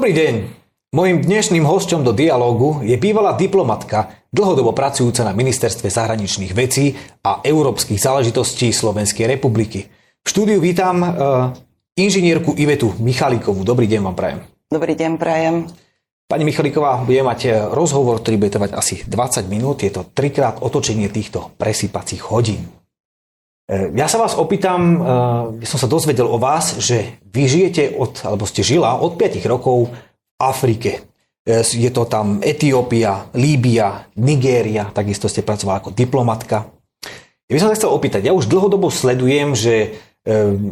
Dobrý deň. Mojím dnešným hosťom do dialógu je bývalá diplomatka, dlhodobo pracujúca na Ministerstve zahraničných vecí a európskych záležitostí Slovenskej republiky. V štúdiu vítam uh, inžinierku Ivetu Michalíkovú. Dobrý deň vám prajem. Dobrý deň, prajem. Pani Michalíková, bude mať eh, rozhovor, ktorý bude trvať asi 20 minút. Je to trikrát otočenie týchto presýpacích hodín. Eh, ja sa vás opýtam, ja som sa dozvedel o vás, že vy žijete od, alebo ste žila od 5 rokov v Afrike. Je to tam Etiópia, Líbia, Nigéria, takisto ste pracovala ako diplomatka. Ja by som sa chcel opýtať, ja už dlhodobo sledujem, že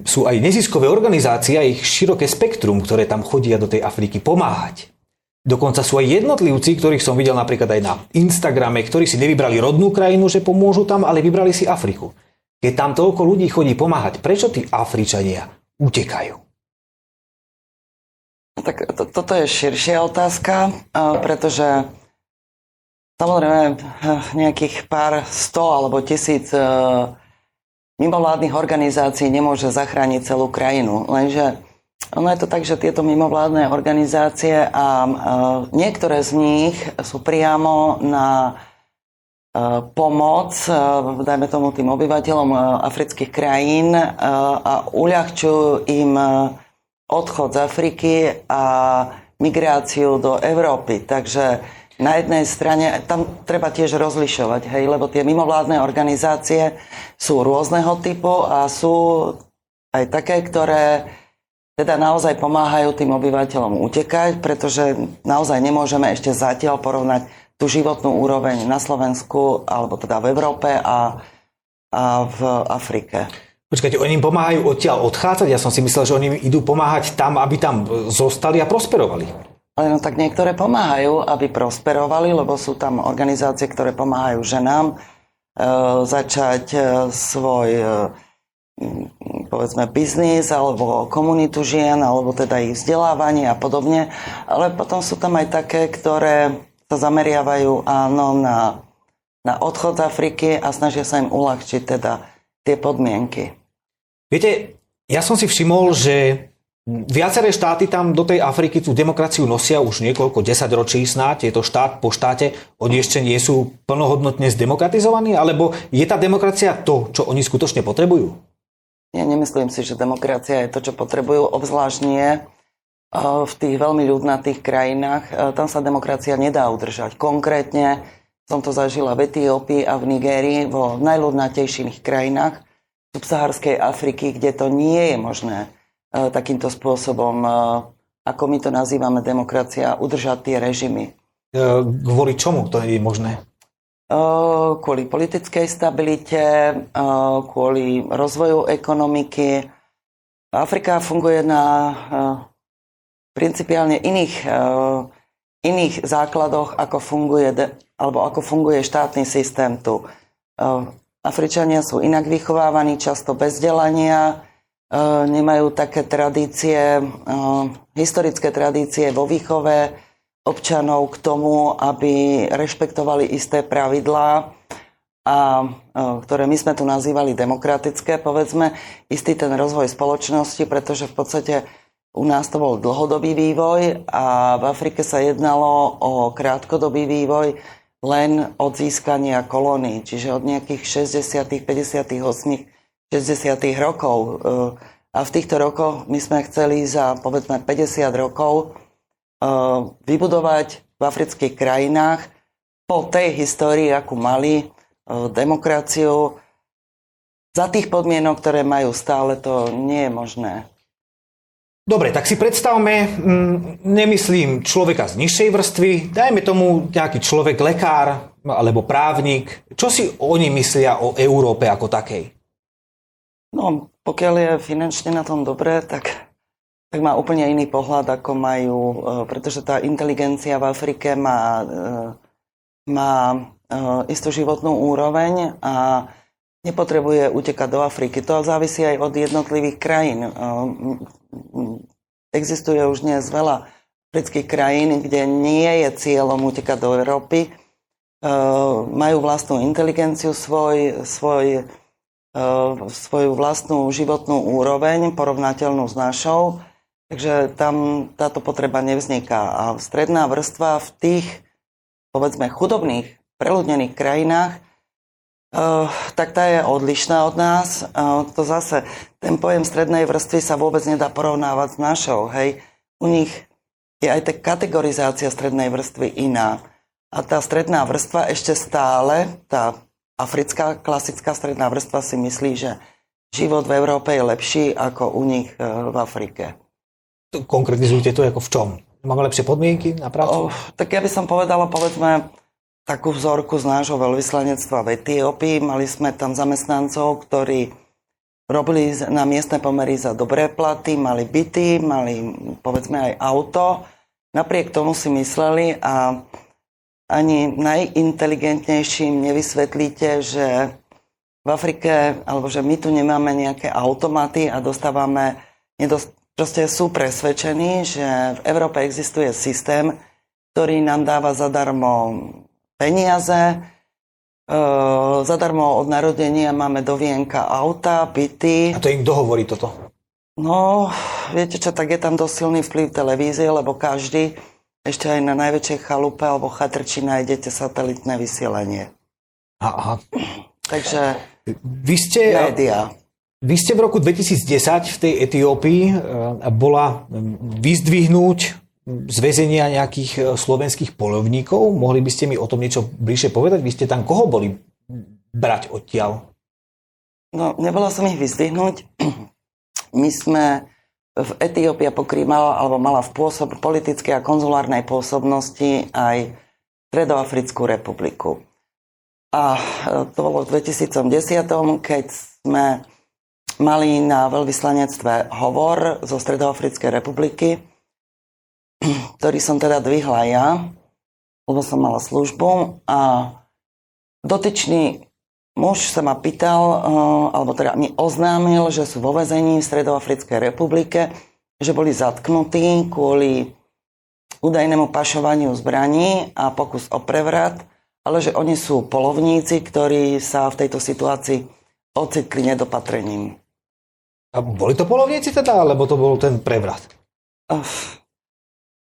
sú aj neziskové organizácie a ich široké spektrum, ktoré tam chodia do tej Afriky pomáhať. Dokonca sú aj jednotlivci, ktorých som videl napríklad aj na Instagrame, ktorí si nevybrali rodnú krajinu, že pomôžu tam, ale vybrali si Afriku. Keď tam toľko ľudí chodí pomáhať, prečo tí Afričania utekajú? No tak to, toto je širšia otázka, pretože samozrejme eh, nejakých pár sto alebo tisíc eh, mimovládnych organizácií nemôže zachrániť celú krajinu. Lenže ono je to tak, že tieto mimovládne organizácie a, niektoré z nich sú priamo na pomoc, a, dajme tomu tým obyvateľom a, afrických krajín a uľahčujú im odchod z Afriky a migráciu do Európy. Takže na jednej strane, tam treba tiež rozlišovať, hej, lebo tie mimovládne organizácie sú rôzneho typu a sú aj také, ktoré teda naozaj pomáhajú tým obyvateľom utekať, pretože naozaj nemôžeme ešte zatiaľ porovnať tú životnú úroveň na Slovensku, alebo teda v Európe a, a v Afrike. Počkajte, oni im pomáhajú odtiaľ odchádzať? Ja som si myslel, že oni im idú pomáhať tam, aby tam zostali a prosperovali. Ale no tak niektoré pomáhajú, aby prosperovali, lebo sú tam organizácie, ktoré pomáhajú ženám e, začať e, svoj e, povedzme biznis alebo komunitu žien alebo teda ich vzdelávanie a podobne. Ale potom sú tam aj také, ktoré sa zameriavajú áno na, na odchod z Afriky a snažia sa im uľahčiť teda tie podmienky. Viete, ja som si všimol, že Viaceré štáty tam do tej Afriky tú demokraciu nosia už niekoľko desaťročí snáď, je to štát po štáte, oni ešte nie sú plnohodnotne zdemokratizovaní, alebo je tá demokracia to, čo oni skutočne potrebujú? Ja nemyslím si, že demokracia je to, čo potrebujú, obzvlášť nie v tých veľmi ľudnatých krajinách. Tam sa demokracia nedá udržať. Konkrétne som to zažila v Etiópii a v Nigérii, vo najľudnatejších krajinách subsaharskej Afriky, kde to nie je možné takýmto spôsobom, ako my to nazývame demokracia, udržať tie režimy. Kvôli čomu to je možné? Kvôli politickej stabilite, kvôli rozvoju ekonomiky. Afrika funguje na principiálne iných, iných základoch, ako funguje, alebo ako funguje štátny systém tu. Afričania sú inak vychovávaní, často bez vzdelania, Eh, nemajú také tradície, eh, historické tradície vo výchove občanov k tomu, aby rešpektovali isté pravidlá, a, eh, ktoré my sme tu nazývali demokratické, povedzme, istý ten rozvoj spoločnosti, pretože v podstate u nás to bol dlhodobý vývoj a v Afrike sa jednalo o krátkodobý vývoj len od získania kolónií, čiže od nejakých 60., 58 60. rokov. Eh, a v týchto rokoch my sme chceli za povedzme 50 rokov eh, vybudovať v afrických krajinách po tej histórii, akú mali, eh, demokraciu. Za tých podmienok, ktoré majú stále, to nie je možné. Dobre, tak si predstavme, mm, nemyslím človeka z nižšej vrstvy, dajme tomu nejaký človek, lekár alebo právnik. Čo si oni myslia o Európe ako takej? No, pokiaľ je finančne na tom dobré, tak, tak má úplne iný pohľad, ako majú, e, pretože tá inteligencia v Afrike má, e, má e, istú životnú úroveň a nepotrebuje utekať do Afriky. To závisí aj od jednotlivých krajín. Existuje už dnes veľa afrických krajín, kde nie je cieľom utekať do Európy. Majú vlastnú inteligenciu, svoj, svoj svoju vlastnú životnú úroveň, porovnateľnú s našou Takže tam táto potreba nevzniká. A stredná vrstva v tých, povedzme, chudobných, preľudnených krajinách, uh, tak tá je odlišná od nás. Uh, to zase, ten pojem strednej vrstvy sa vôbec nedá porovnávať s našou. Hej. U nich je aj tá kategorizácia strednej vrstvy iná. A tá stredná vrstva ešte stále, tá africká klasická stredná vrstva si myslí, že život v Európe je lepší ako u nich v Afrike. Konkretizujte to ako v čom? Máme lepšie podmienky na prácu? Oh, tak ja by som povedala, povedzme, takú vzorku z nášho veľvyslanectva v Etiópii. Mali sme tam zamestnancov, ktorí robili na miestne pomery za dobré platy, mali byty, mali povedzme aj auto. Napriek tomu si mysleli a ani najinteligentnejším nevysvetlíte, že v Afrike, alebo že my tu nemáme nejaké automaty a dostávame nedost, Proste sú presvedčení, že v Európe existuje systém, ktorý nám dáva zadarmo peniaze, e, zadarmo od narodenia máme do vienka auta, byty. A to im kto hovorí toto? No, viete čo, tak je tam dosť silný vplyv televízie, lebo každý, ešte aj na najväčšej chalupe alebo chatrči nájdete satelitné vysielanie. Aha. Takže Vy ste, média. Vy ste v roku 2010 v tej Etiópii e, bola vyzdvihnúť z väzenia nejakých e, slovenských polovníkov. Mohli by ste mi o tom niečo bližšie povedať? Vy ste tam koho boli brať odtiaľ? No, nebola som ich vyzdvihnúť. My sme v Etiópia pokrýmala, alebo mala v pôsob, politickej a konzulárnej pôsobnosti aj Stredoafrickú republiku. A e, to bolo v 2010, keď sme mali na veľvyslanectve hovor zo Stredoafrickej republiky, ktorý som teda dvihla ja, lebo som mala službu a dotyčný muž sa ma pýtal, eh, alebo teda mi oznámil, že sú vo vezení v Stredoafrickej republike, že boli zatknutí kvôli údajnému pašovaniu zbraní a pokus o prevrat, ale že oni sú polovníci, ktorí sa v tejto situácii ocitli nedopatrením. A boli to polovníci teda, alebo to bol ten prevrat?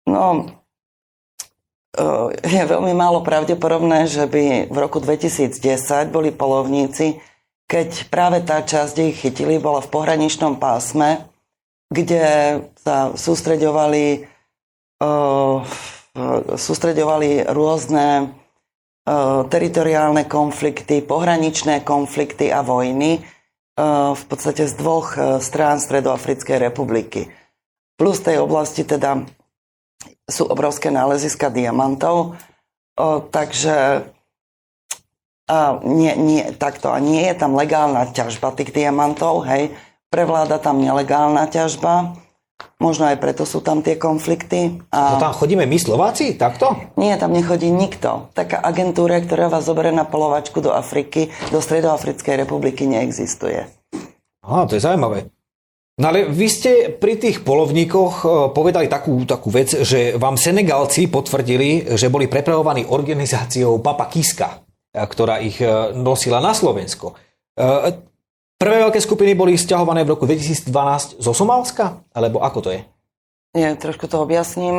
No, je veľmi málo pravdepodobné, že by v roku 2010 boli polovníci, keď práve tá časť, kde ich chytili, bola v pohraničnom pásme, kde sa sústreďovali, uh, sústreďovali rôzne uh, teritoriálne konflikty, pohraničné konflikty a vojny v podstate z dvoch strán Stredoafrickej republiky. Plus tej oblasti teda sú obrovské náleziska diamantov, takže a nie, nie, takto, a nie je tam legálna ťažba tých diamantov, hej, prevláda tam nelegálna ťažba, Možno aj preto sú tam tie konflikty. A... No tam chodíme my Slováci, takto? Nie, tam nechodí nikto. Taká agentúra, ktorá vás zoberie na polovačku do Afriky, do Stredoafrickej republiky neexistuje. Á, to je zaujímavé. No ale vy ste pri tých polovníkoch e, povedali takú, takú vec, že vám Senegalci potvrdili, že boli prepravovaní organizáciou Papa Kiska, e, ktorá ich e, nosila na Slovensko. Prvé veľké skupiny boli stiahované v roku 2012 zo Somálska? Alebo ako to je? Nie, trošku to objasním.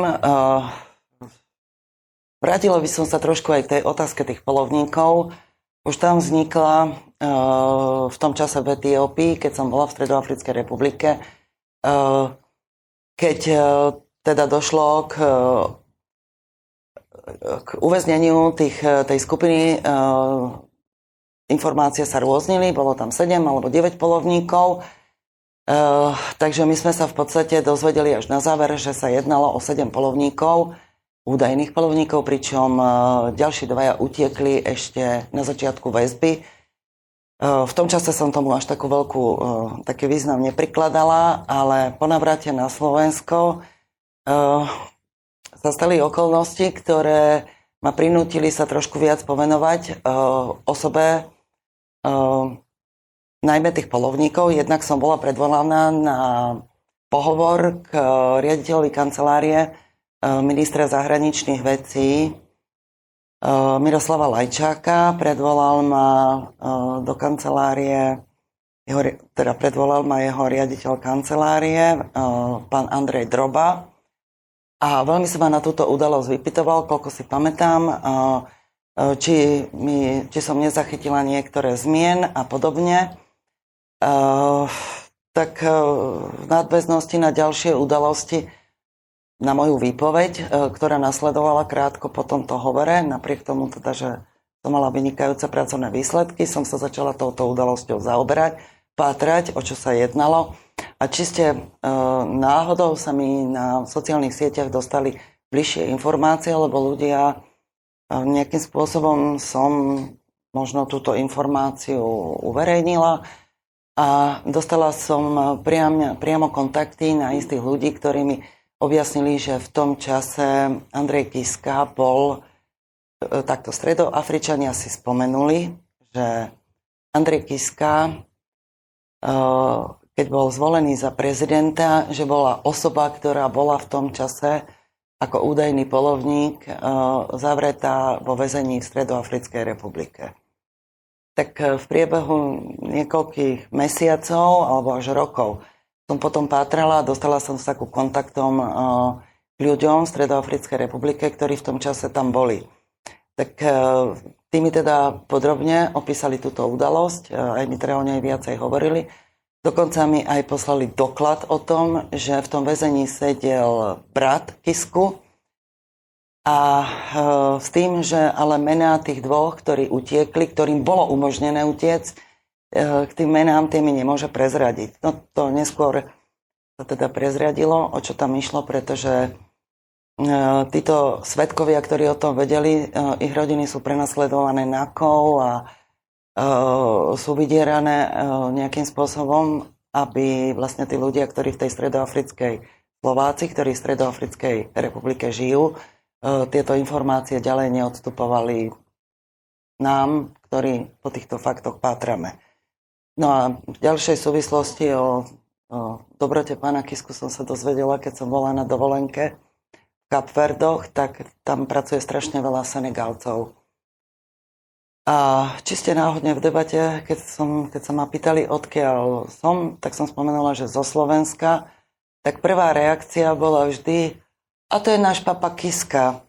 Vrátila by som sa trošku aj k tej otázke tých polovníkov. Už tam vznikla v tom čase v Etiópii, keď som bola v Stredoafrickej republike, uh, keď uh, teda došlo k, k uväzneniu tých, tej skupiny informácie sa rôznili, bolo tam 7 alebo 9 polovníkov, takže my sme sa v podstate dozvedeli až na záver, že sa jednalo o 7 polovníkov, údajných polovníkov, pričom ďalší dvaja utiekli ešte na začiatku väzby. Uh, v tom čase som tomu až takú veľkú, taký význam neprikladala, ale po navrate na Slovensko sa stali okolnosti, ktoré ma prinútili sa trošku viac povenovať osobe najmä tých polovníkov. Jednak som bola predvolaná na pohovor k riaditeľovi kancelárie ministra zahraničných vecí Miroslava Lajčáka. Predvolal ma uh, do kancelárie jeho, teda predvolal ma jeho riaditeľ kancelárie, pán Andrej Droba. A veľmi sa ma na túto udalosť vypytoval, koľko si pamätám, či, mi, či som nezachytila niektoré zmien a podobne. Tak v nadväznosti na ďalšie udalosti na moju výpoveď, ktorá nasledovala krátko po tomto hovore, napriek tomu teda, že to mala vynikajúce pracovné výsledky, som sa začala touto udalosťou zaoberať, pátrať, o čo sa jednalo. A čiste e, náhodou sa mi na sociálnych sieťach dostali bližšie informácie, lebo ľudia e, nejakým spôsobom som možno túto informáciu uverejnila a dostala som priam, priamo kontakty na istých ľudí, ktorí mi objasnili, že v tom čase Andrej Kiska bol E, takto stredoafričania si spomenuli, že Andrej Kiska, e, keď bol zvolený za prezidenta, že bola osoba, ktorá bola v tom čase ako údajný polovník e, zavretá vo väzení v Stredoafrickej republike. Tak v priebehu niekoľkých mesiacov alebo až rokov som potom pátrala a dostala som sa ku kontaktom k ľuďom v Stredoafrickej republike, ktorí v tom čase tam boli. Tak e, tí mi teda podrobne opísali túto udalosť, e, aj mi teda o nej viacej hovorili. Dokonca mi aj poslali doklad o tom, že v tom väzení sedel brat Kisku a s tým, že ale mená tých dvoch, ktorí utiekli, ktorým bolo umožnené utiec, k tým menám tými nemôže prezradiť. No to neskôr sa teda prezradilo, o čo tam išlo, pretože E, títo svetkovia, ktorí o tom vedeli, e, ich rodiny sú prenasledované kol a e, sú vydierané nejakým spôsobom, aby vlastne tí ľudia, ktorí v tej stredoafrickej Slováci, ktorí v stredoafrickej republike žijú, tieto informácie ďalej neodstupovali nám, ktorí po týchto faktoch pátrame. No a v ďalšej súvislosti o, o dobrote pána Kisku som sa dozvedela, keď som bola na dovolenke Kapverdoch, tak tam pracuje strašne veľa Senegalcov. A čiste náhodne v debate, keď, som, keď sa ma pýtali, odkiaľ som, tak som spomenula, že zo Slovenska, tak prvá reakcia bola vždy, a to je náš papa Kiska.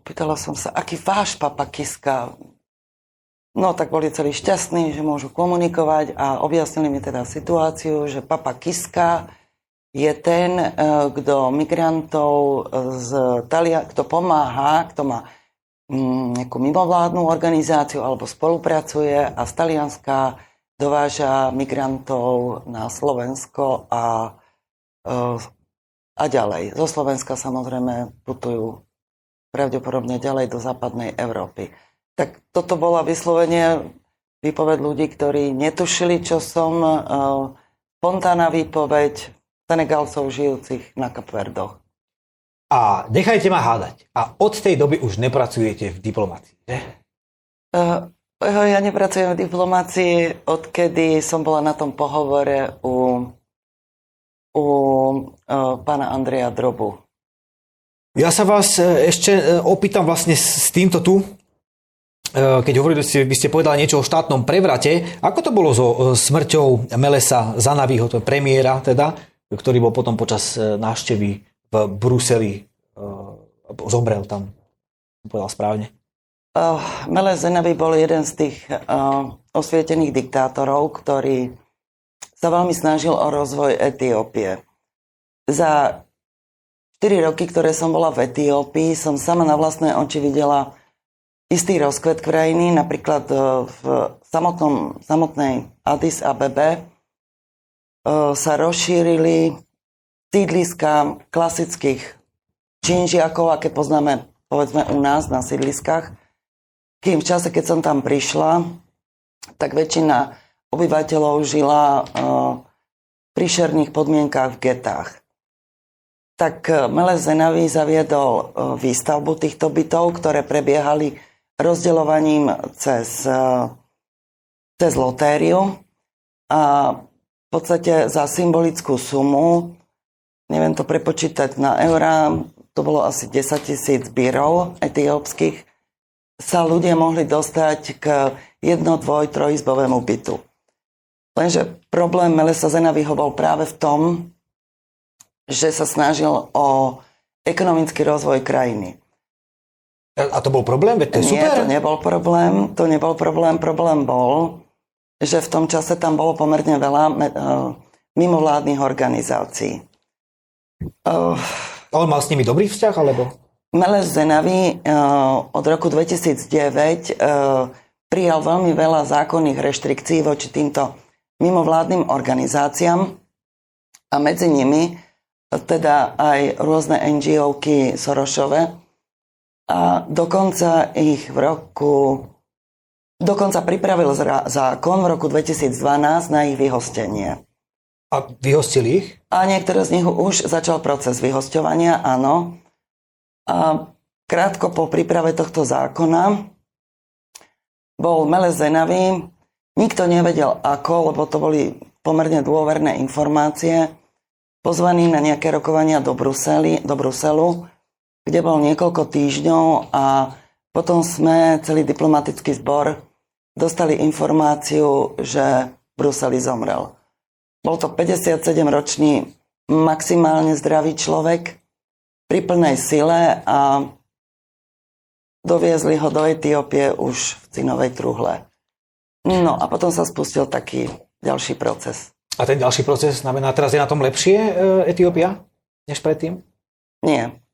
Opýtala som sa, aký váš papa Kiska? No tak boli celí šťastní, že môžu komunikovať a objasnili mi teda situáciu, že papa Kiska je ten, eh, kto migrantov z Talia, kto pomáha, kto má mm, nejakú mimovládnu organizáciu alebo spolupracuje a z Talianska dováža migrantov na Slovensko a, eh, a ďalej. Zo Slovenska samozrejme putujú pravdepodobne ďalej do západnej Európy. Tak toto bola vyslovene výpoveď ľudí, ktorí netušili, čo som, eh, spontánna výpoveď, Senegalcov žijúcich na Kapverdoch. A nechajte ma hádať. A od tej doby už nepracujete v diplomácii, že? Uh, ja nepracujem v diplomácii, odkedy som bola na tom pohovore u, u uh, pána Andreja Drobu. Ja sa vás e, ešte e, opýtam vlastne s týmto tu, keď hovorili ste, by ste povedali niečo o štátnom prevrate. Ako to bolo so smrťou Melesa Zanavího, to je premiéra teda? ktorý bol potom počas e, návštevy v Bruseli, e, zomrel tam, povedal správne. Uh, Mele Zenavi bol jeden z tých osvietených diktátorov, ktorý sa veľmi snažil o rozvoj Etiópie. Za 4 roky, ktoré som bola v Etiópii, som sama na vlastné oči videla istý rozkvet krajiny, napríklad v samotnom, samotnej Addis Abebe E, sa rozšírili sídliska klasických činžiakov, aké poznáme povedzme u nás na sídliskách. Kým v čase, keď som tam prišla, tak väčšina obyvateľov žila e, v príšerných podmienkách v getách. Tak e, Mele Zenavi zaviedol výstavbu týchto bytov, ktoré prebiehali rozdeľovaním cez, cez lotériu. A v podstate za symbolickú sumu, neviem to prepočítať na eurá, to bolo asi 10 tisíc bírov etiópskych, sa ľudia mohli dostať k jedno, dvoj, trojizbovému bytu. Lenže problém Melesa Zenaviho bol práve v tom, že sa snažil o ekonomický rozvoj krajiny. A to bol problém? Veď to je Nie, to nebol problém. To nebol problém. Problém bol, že v tom čase tam bolo pomerne veľa uh, mimovládnych organizácií. Uh, Ale mal s nimi dobrý vzťah, alebo? Meleš Zenavi uh, od roku 2009 uh, prijal veľmi veľa zákonných reštrikcií voči týmto mimovládnym organizáciám a medzi nimi teda aj rôzne NGO-ky Sorošové a dokonca ich v roku dokonca pripravil zákon v roku 2012 na ich vyhostenie. A vyhostili ich? A niektoré z nich už začal proces vyhosťovania, áno. A krátko po príprave tohto zákona bol Mele Zenavý, nikto nevedel ako, lebo to boli pomerne dôverné informácie, pozvaný na nejaké rokovania do, Bruseli, do Bruselu, kde bol niekoľko týždňov a potom sme, celý diplomatický zbor, dostali informáciu, že Bruseli zomrel. Bol to 57-ročný, maximálne zdravý človek, pri plnej sile a doviezli ho do Etiópie už v cinovej truhle. No a potom sa spustil taký ďalší proces. A ten ďalší proces znamená, teraz je na tom lepšie e, Etiópia než predtým? Nie.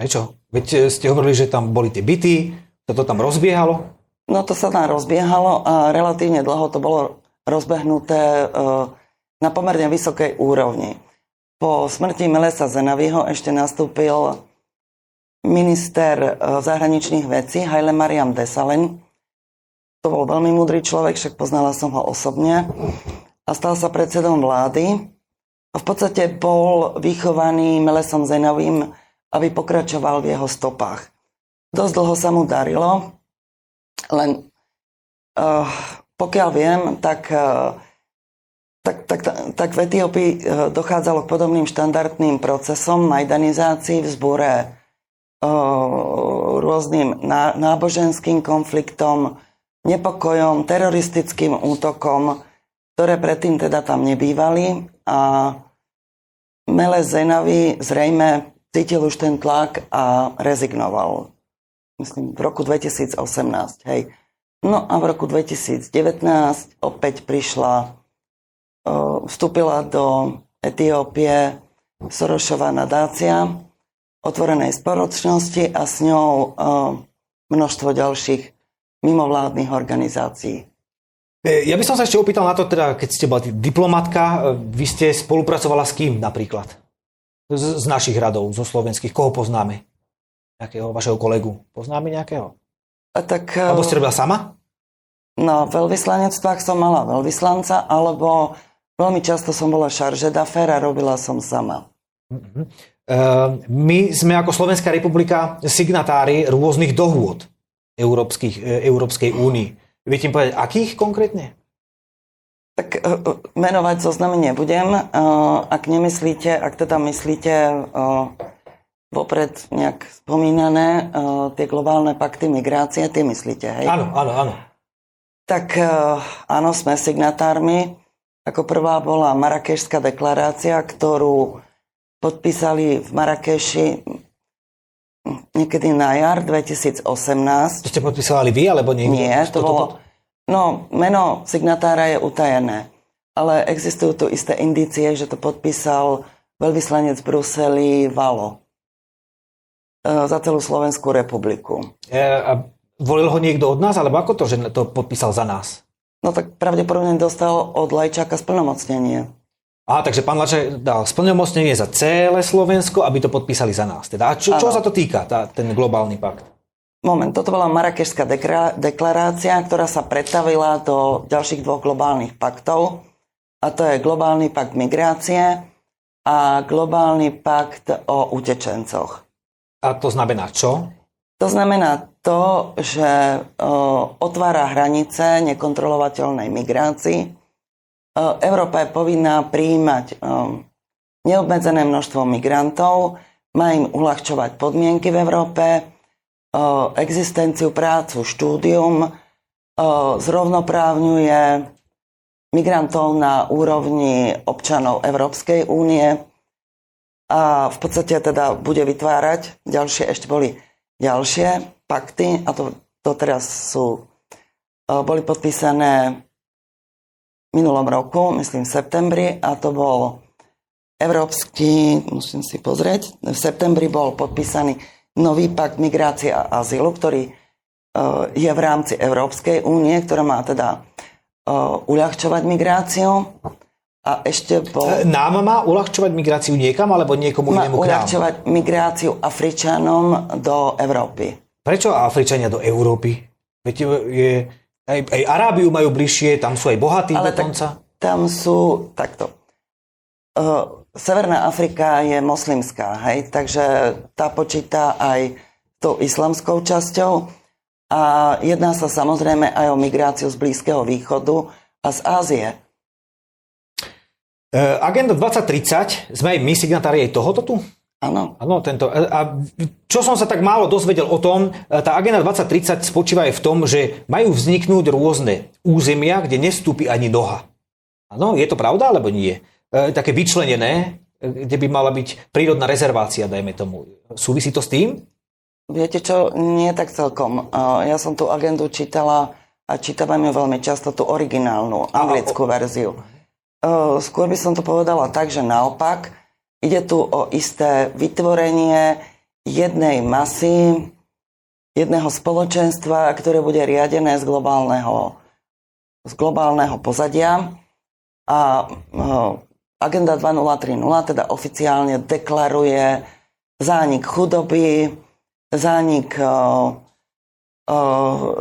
Prečo? Veď e, ste hovorili, že tam boli tie byty, to tam rozbiehalo? No to sa tam rozbiehalo a relatívne dlho to bolo rozbehnuté e, na pomerne vysokej úrovni. Po smrti Melesa Zenaviho ešte nastúpil minister zahraničných vecí Haile Mariam Desalegn. To bol veľmi múdry človek, však poznala som ho osobne a stal sa predsedom vlády. A v podstate bol vychovaný Melesom Zenovým, aby pokračoval v jeho stopách. Dosť dlho sa mu darilo, len uh, pokiaľ viem, tak, uh, tak, tak, tak, tak v Etiópii uh, dochádzalo k podobným štandardným procesom majdanizácií, vzbure uh, rôznym ná, náboženským konfliktom, nepokojom, teroristickým útokom, ktoré predtým teda tam nebývali a Mele Zenavi zrejme cítil už ten tlak a rezignoval. Myslím, v roku 2018, hej. No a v roku 2019 opäť prišla, vstúpila do Etiópie Sorošová nadácia otvorenej spoločnosti a s ňou množstvo ďalších mimovládnych organizácií. E, ja by som sa ešte opýtal na to, teda, keď ste bola diplomatka, e, vy ste spolupracovala s kým napríklad? Z, z našich radov, zo slovenských. Koho poznáme? Nejakého vašeho kolegu? Poznáme nejakého? A tak, e, alebo ste robila sama? No, veľvyslanectvách som mala veľvyslanca, alebo veľmi často som bola šarže d'affaires a robila som sama. Uh-huh. Uh, my sme ako Slovenská republika signatári rôznych dohôd Európskych, Európskej únii. Viete im povedať, akých konkrétne? Tak uh, menovať zoznamy nebudem. Uh, ak nemyslíte, ak teda myslíte vopred nejak spomínané tie globálne pakty migrácie, tie myslíte, hej? Áno, áno, áno. Tak áno, sme signatármi. Ako prvá bola Marrakešská deklarácia, ktorú podpísali v Marrakeši niekedy na jar 2018. To ste podpisovali vy, alebo niekto? Nie, to bolo... No, meno signatára je utajené, ale existujú tu isté indície, že to podpísal veľvyslanec Bruseli Valo e, za celú Slovenskú republiku. E, a volil ho niekto od nás, alebo ako to, že to podpísal za nás? No tak pravdepodobne dostal od Lajčáka splnomocnenie. A takže pán Lačaj dal splnomocnenie za celé Slovensko, aby to podpísali za nás. Teda, a čo, čo sa to týka, tá, ten globálny pakt? Moment, toto bola Marrakešská deklarácia, ktorá sa pretavila do ďalších dvoch globálnych paktov. A to je globálny pakt migrácie a globálny pakt o utečencoch. A to znamená čo? To znamená to, že o, otvára hranice nekontrolovateľnej migrácii, E, Európa je povinná prijímať e, neobmedzené množstvo migrantov, má im uľahčovať podmienky v Európe existenciu, prácu, štúdium, zrovnoprávňuje migrantov na úrovni občanov Európskej únie a v podstate teda bude vytvárať, ďalšie ešte boli ďalšie pakty a to, to teraz sú, boli podpísané minulom roku, myslím v septembri, a to bol Európsky, musím si pozrieť, v septembri bol podpísaný nový pakt migrácie a azylu, ktorý e, je v rámci Európskej únie, ktorá má teda e, uľahčovať migráciu. A ešte bol... E, nám má uľahčovať migráciu niekam alebo niekomu má inému k nám? uľahčovať migráciu Afričanom do Európy. Prečo Afričania do Európy? Veď je, aj, aj Arábiu majú bližšie, tam sú aj bohatí Ale dokonca. Tak, tam sú takto. Uh, Severná Afrika je moslimská, hej, takže tá počíta aj tou islamskou časťou a jedná sa samozrejme aj o migráciu z Blízkeho východu a z Ázie. E, Agenda 2030, sme aj my signatári aj tohoto tu? Áno. Áno, tento. E, a čo som sa tak málo dozvedel o tom, e, tá Agenda 2030 spočíva aj v tom, že majú vzniknúť rôzne územia, kde nestúpi ani noha. Áno, je to pravda alebo nie? E, také vyčlenené, e, kde by mala byť prírodná rezervácia, dajme tomu. Súvisí to s tým? Viete čo, nie tak celkom. Ja som tú agendu čítala a čítavam ju veľmi často, tú originálnu, anglickú verziu. E, skôr by som to povedala tak, že naopak, ide tu o isté vytvorenie jednej masy, jedného spoločenstva, ktoré bude riadené z globálneho, z globálneho pozadia a Agenda 2030 teda oficiálne deklaruje zánik chudoby, zánik, uh,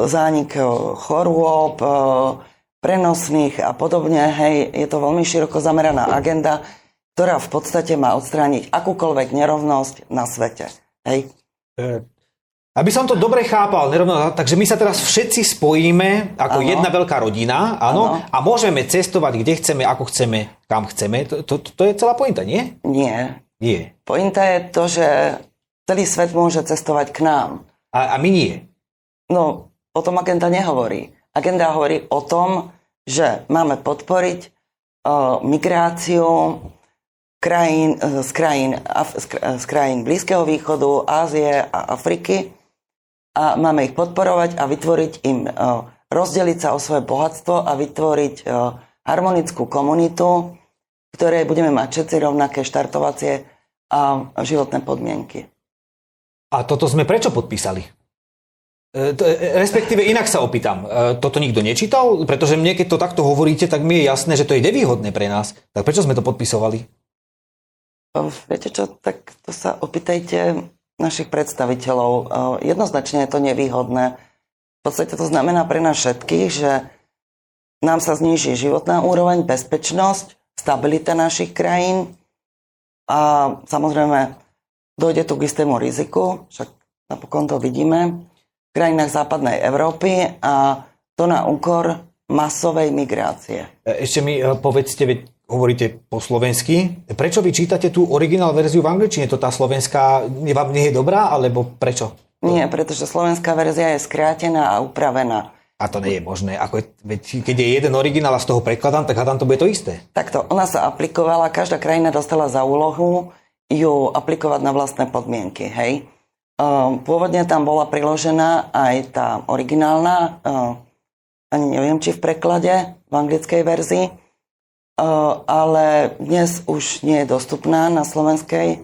zánik chorôb, prenosných a podobne. Hej, je to veľmi široko zameraná agenda, ktorá v podstate má odstrániť akúkoľvek nerovnosť na svete. Hej. Aby som to dobre chápal, nerovno, takže my sa teraz všetci spojíme ako ano. jedna veľká rodina, áno, a môžeme cestovať, kde chceme, ako chceme, kam chceme. To, to, to je celá pointa, nie? Nie. Nie. Pointa je to, že celý svet môže cestovať k nám. A, a my nie. No, o tom agenda nehovorí. Agenda hovorí o tom, že máme podporiť uh, migráciu krajín, z, krajín, z krajín Blízkeho východu, Ázie a Afriky a máme ich podporovať a vytvoriť im, e, rozdeliť sa o svoje bohatstvo a vytvoriť e, harmonickú komunitu, v ktorej budeme mať všetci rovnaké štartovacie a životné podmienky. A toto sme prečo podpísali? E, respektíve inak sa opýtam, toto nikto nečítal? Pretože mne, keď to takto hovoríte, tak mi je jasné, že to je nevýhodné pre nás. Tak prečo sme to podpisovali? Viete čo, tak to sa opýtajte našich predstaviteľov. Eh, jednoznačne je to nevýhodné. V podstate to znamená pre nás všetkých, že nám sa zníži životná úroveň, bezpečnosť, stabilita našich krajín a samozrejme dojde tu k istému riziku, však napokon to vidíme, v krajinách západnej Európy a to na úkor masovej migrácie. E, ešte mi e, povedzte, hovoríte po slovensky, prečo vy čítate tú originál verziu v angličtine? To tá slovenská vám nie je dobrá, alebo prečo? Nie, pretože slovenská verzia je skrátená a upravená. A to nie je možné. Ako, veď, keď je jeden originál a z toho prekladám, tak hádam to bude to isté. Takto, ona sa aplikovala, každá krajina dostala za úlohu ju aplikovať na vlastné podmienky, hej. Ehm, pôvodne tam bola priložená aj tá originálna ehm, ani neviem, či v preklade, v anglickej verzii, ale dnes už nie je dostupná na slovenskej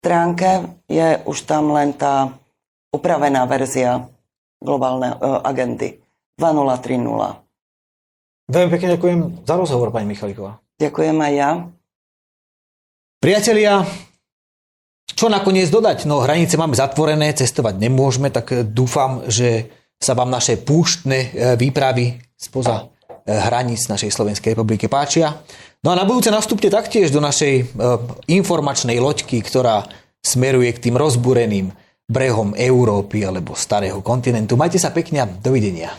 stránke. Je už tam len tá upravená verzia globálnej agendy 2030. Veľmi pekne ďakujem za rozhovor, pani Michaliková. Ďakujem aj ja. Priatelia, čo nakoniec dodať? No hranice máme zatvorené, cestovať nemôžeme, tak dúfam, že sa vám naše púštne e, výpravy spoza hraníc našej Slovenskej republiky páčia. No a na budúce nastúpte taktiež do našej e, informačnej loďky, ktorá smeruje k tým rozbúreným brehom Európy alebo starého kontinentu. Majte sa pekne a dovidenia.